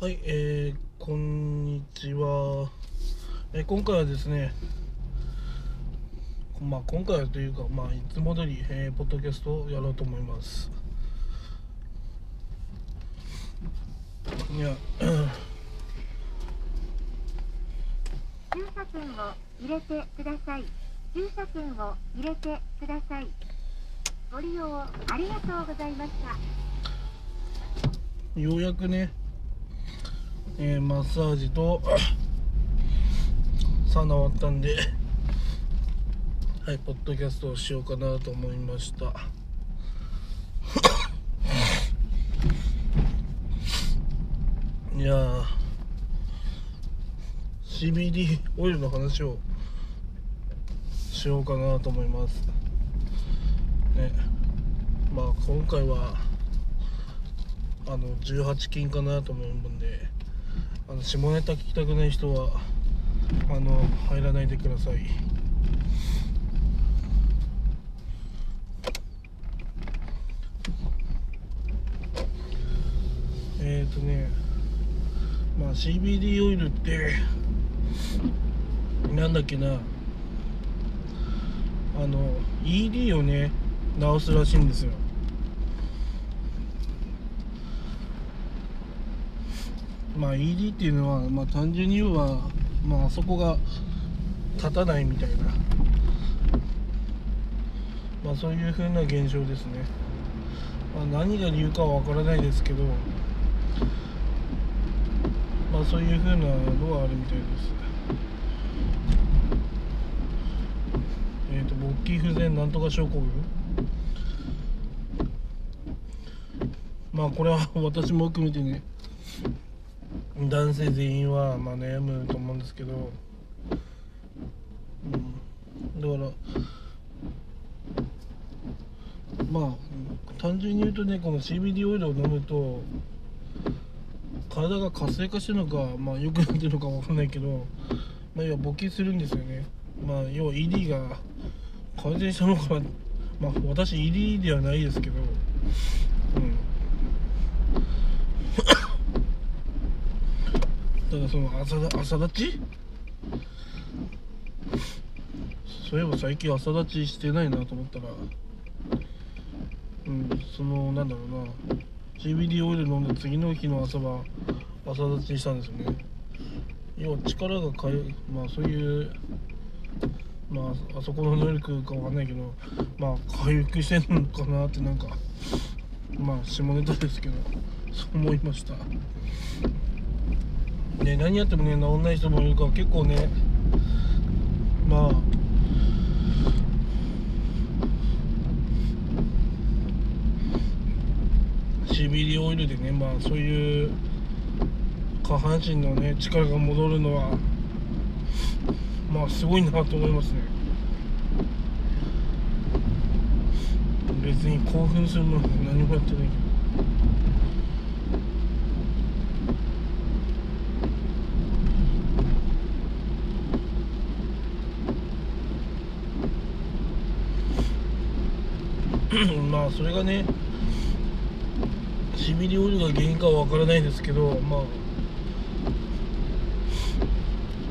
はい、えー、こんにちは。えー今回はですね、まあ今回はというか、まあいつも通り、えーポッドキャストをやろうと思います。いや、駐車券を入れてください。駐車券を入れてください。ご利用ありがとうございました。ようやくね、えーマッサージと サウナ終わったんで、はい、ポッドキャストをしようかなと思いました。いやー CBD オイルの話をしようかなと思いますねまあ今回はあの18金かなと思うんであの下ネタ聞きたくない人はあの入らないでください。えっ、ー、とねまあ CBD オイルってなんだっけな。あの ED をね治すらしいんですよ。まあ ED っていうのは、まあ、単純に言えば、まああそこが立たないみたいな、まあ、そういう風な現象ですね、まあ、何が理由かはわからないですけど、まあ、そういう風なのはあるみたいです。えっ、と勃起不全なんとか症候群。まあこれは 私も含めてね男性全員はまあ悩むと思うんですけど、うん、だからまあ単純に言うとねこの CBD オイルを飲むと体が活性化してるのかまあ良くなってるのかわかんないけど、まあ、要は勃起するんですよね。まあ要は ED が改善したのかまあ私 ED ではないですけどただその朝朝立ち？そういえば最近朝立ちしてないなと思ったらうんそのなんだろうな。CBD オイル飲んだ次の日の朝は朝立ちしたんですよね。要は力がかゆまあそういうまああそこの能力かわかんないけどまあ回復してんのかなってなんかまあ下ネタですけどそう思いました。ね、何やってもね治んない人もいるから結構ねまあ。シビリオイルでねまあそういう下半身のね力が戻るのはまあすごいなと思いますね。別に興奮するの何もやってないけど。まあそれがねしびりオイルが原因かはわからないですけどまあ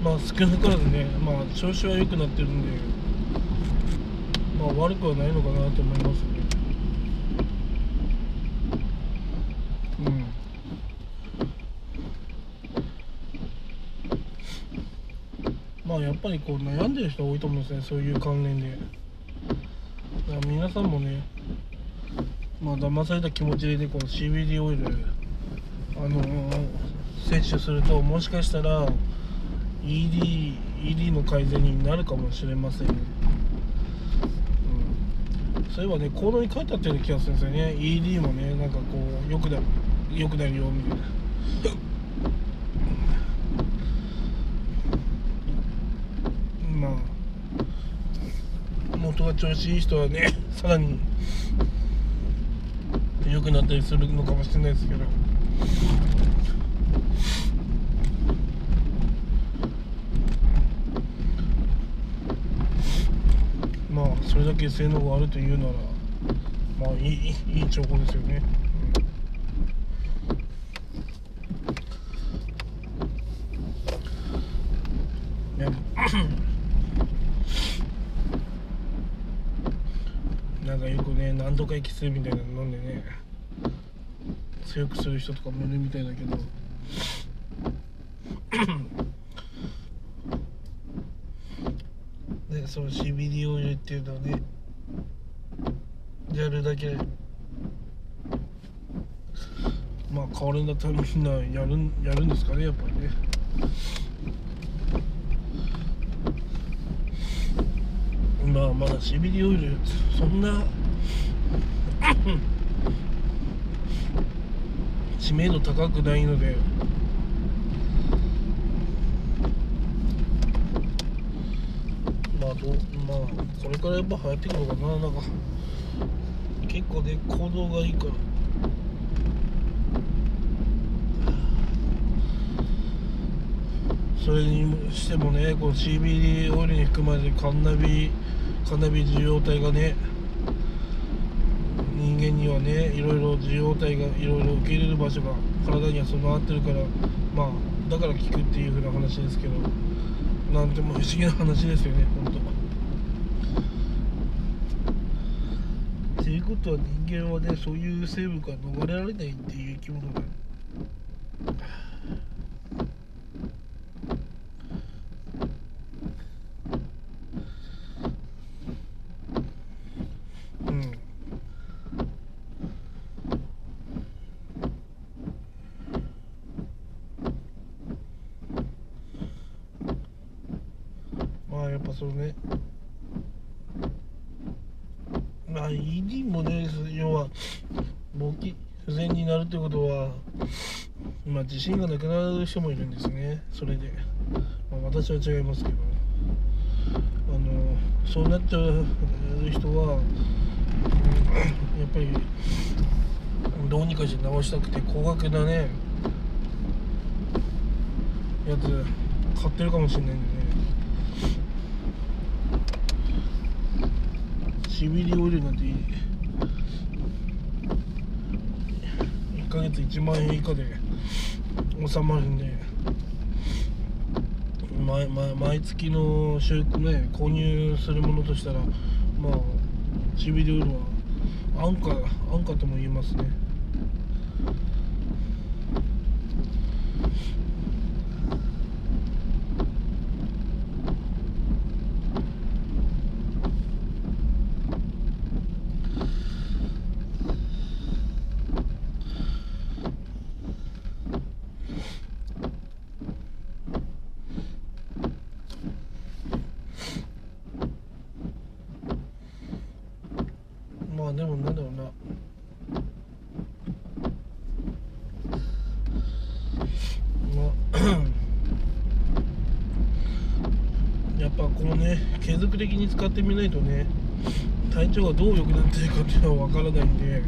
まあ少なからずねまあ調子は良くなってるんでまあ悪くはないのかなと思いますねうんまあやっぱりこう悩んでる人多いと思うんですねそういう関連で。だから皆さんもねまあ騙された気持ちでこの CBD オイルあのー摂取するともしかしたら ED, ED の改善になるかもしれません、うん、そういえばね行動に書いてあったような気がするんですよね。ED もねなんかこうよくなるよくなるよみたいな。元が調子いい人はねさらに良くなったりするのかもしれないですけど。まあそれだけ性能があるというならまあいいいい兆候ですよね。うん、かよくね何とかエキスみたいなの飲んでね強くする人とかもいるみたいだけど。で その CBD オイルっていうのはねやるだけ。まあ変わるんだったらみんなやるやるんですかねやっぱりね。まあまだ CBD オイルそんな知名度高くないので。まあどまあこれからやっぱ流行ってくるのかななんか。結構ね行動がいいから。それにしてもねこの CBD オイルに含まれるカンナビカナビ受容体がね人間にはねいろいろ受容体がいろいろ受け入れる場所が体には備わってるからまあだから効くっていう風な話ですけどなんても不思議な話ですよね本当。っていうことは人間はねそういう生物から逃れられないっていう生き物だうんまあやっぱそのねまあ ED もね要は勃起不全になるってことはまあ自信がなくなる人もいるんですね。それで、まあ、私は違いますけど。あのそうなっちゃう人はやっぱりどうにかして直したくて高額なねやつ買ってるかもしれないんでね。CBD オイルなんて1ヶ月1万円以下で収まるんで毎毎毎月の収ね購入するものとしたらまあシビリオイルは安価安価とも言えますね。まあでもなんだろうな。まあ やっぱこのね継続的に使ってみないとね体調がどう良くなってるかっていうのは分からないんで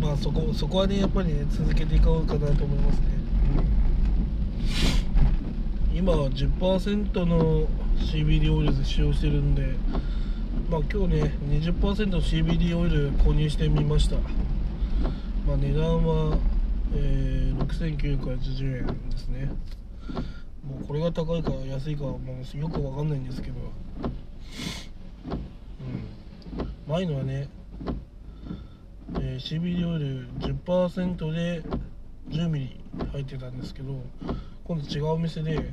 まあそこそこはねやっぱりね続けていこうかなと思いますね、うん今は10%の CBD オイルで使用してるんでまあ今日ね 20%CBD オイル購入してみました。まあ値段は、えー、6980円ですね。もうこれが高いか安いかもうよくわかんないんですけど。うん。前のはね、えー CBD オイル10%で 10ml 入ってたんですけど今度違うお店で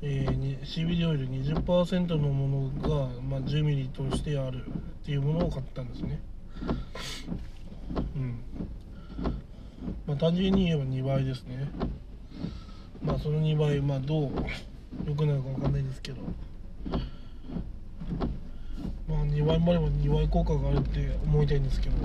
えーに CBD オイル20%のものが、まあ、10ミリとしてあるっていうものを買ったんですね。うん。まあ単純に言えば2倍ですね。まあその2倍まあどう良くなるかわかんないですけど。まあ2倍もあれば2倍効果があるって思いたいんですけど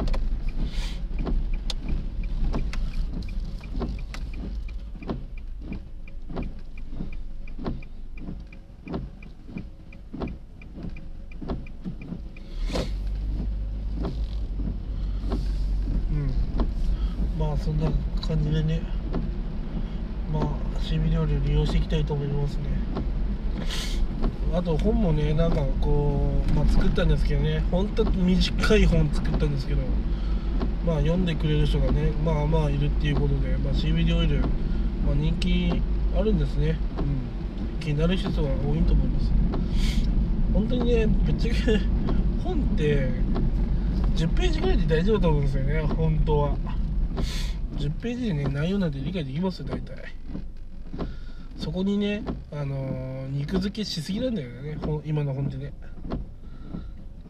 うんまあそんな感じでねまあ CB 料理を利用していきたいと思いますね。あと本もねなんかこう、まあ、作ったんですけどね本当短い本作ったんですけどまあ読んでくれる人がねまあまあいるっていうことで、まあ、CBD オイル、まあ、人気あるんですね、うん、気になる人が多いと思います。本当にねぶっちゃけ本って10ページぐらいで大丈夫だと思うんですよね本当は。10ページでね内容なんて理解できますよ大体。そこにねあのー肉付けしすぎなんだよね。今の本ってね。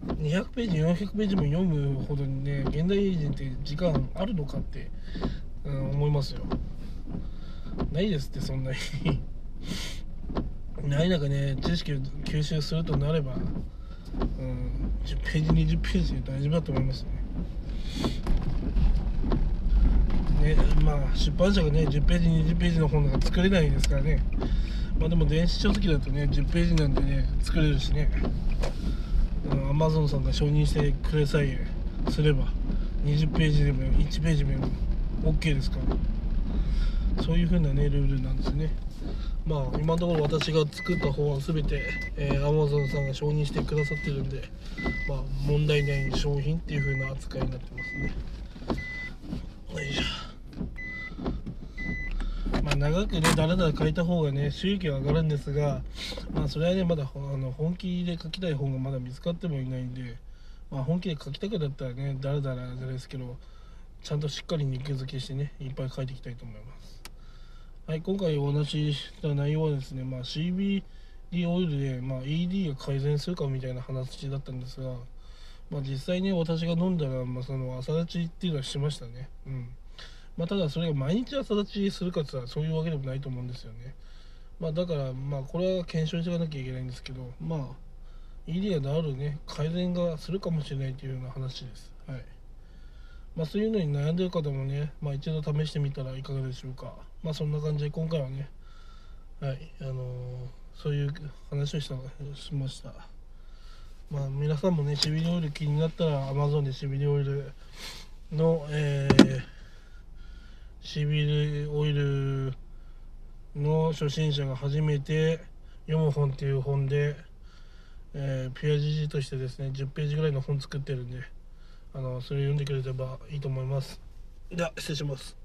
200ページ400ページも読むほどにね現代人って時間あるのかって、うん、思いますよ。ないですってそんなに。ない中ね知識を吸収するとなれば、うん、10ページ20ページで大丈夫だと思いますね。ねまあ出版社がね10ページ20ページの本なんか作れないですからね。まあでも電子書籍だとね10ページなんでね作れるしね。アマゾンさんが承認してくれさえすれば20ページでも1ページでも OK ですから。そういう風なねルールなんですね。まあ今のところ私が作った本は全て、えー、Amazon さんが承認してくださってるんでまあ問題ない商品っていう風な扱いになってますね。よいしょ。長くねだらだら書いた方がね収益は上がるんですがまあそれはねまだあの本気で書きたい本がまだ見つかってもいないんでまあ本気で書きたくなったらねだらだらじゃないですけどちゃんとしっかり肉付けしてねいっぱい書いていきたいと思います。はい今回お話しした内容はですねまあ CBD オイルで、まあ、ED が改善するかみたいな話だったんですがまあ実際ね私が飲んだら、まあ、その朝立ちっていうのはしましたね。うん。まあ、ただそれが毎日朝立ちするかって言ったらそういうわけでもないと思うんですよね。まあ、だからまあこれは検証していかなきゃいけないんですけどまあ ED が治るね改善がするかもしれないというような話です。はいまあ、そういうのに悩んでる方もね、まあ、一度試してみたらいかがでしょうか。まあそんな感じで今回はね、はいあのー、そういう話をしたしました。まあ皆さんもね、シビリオイル気になったら Amazon でシビリオイルの、えーシビルオイルの初心者が初めて読む本っていう本で、えー、ピュアジジとしてですね10ページぐらいの本作ってるんであのそれ読んでくれればいいと思います。では失礼します。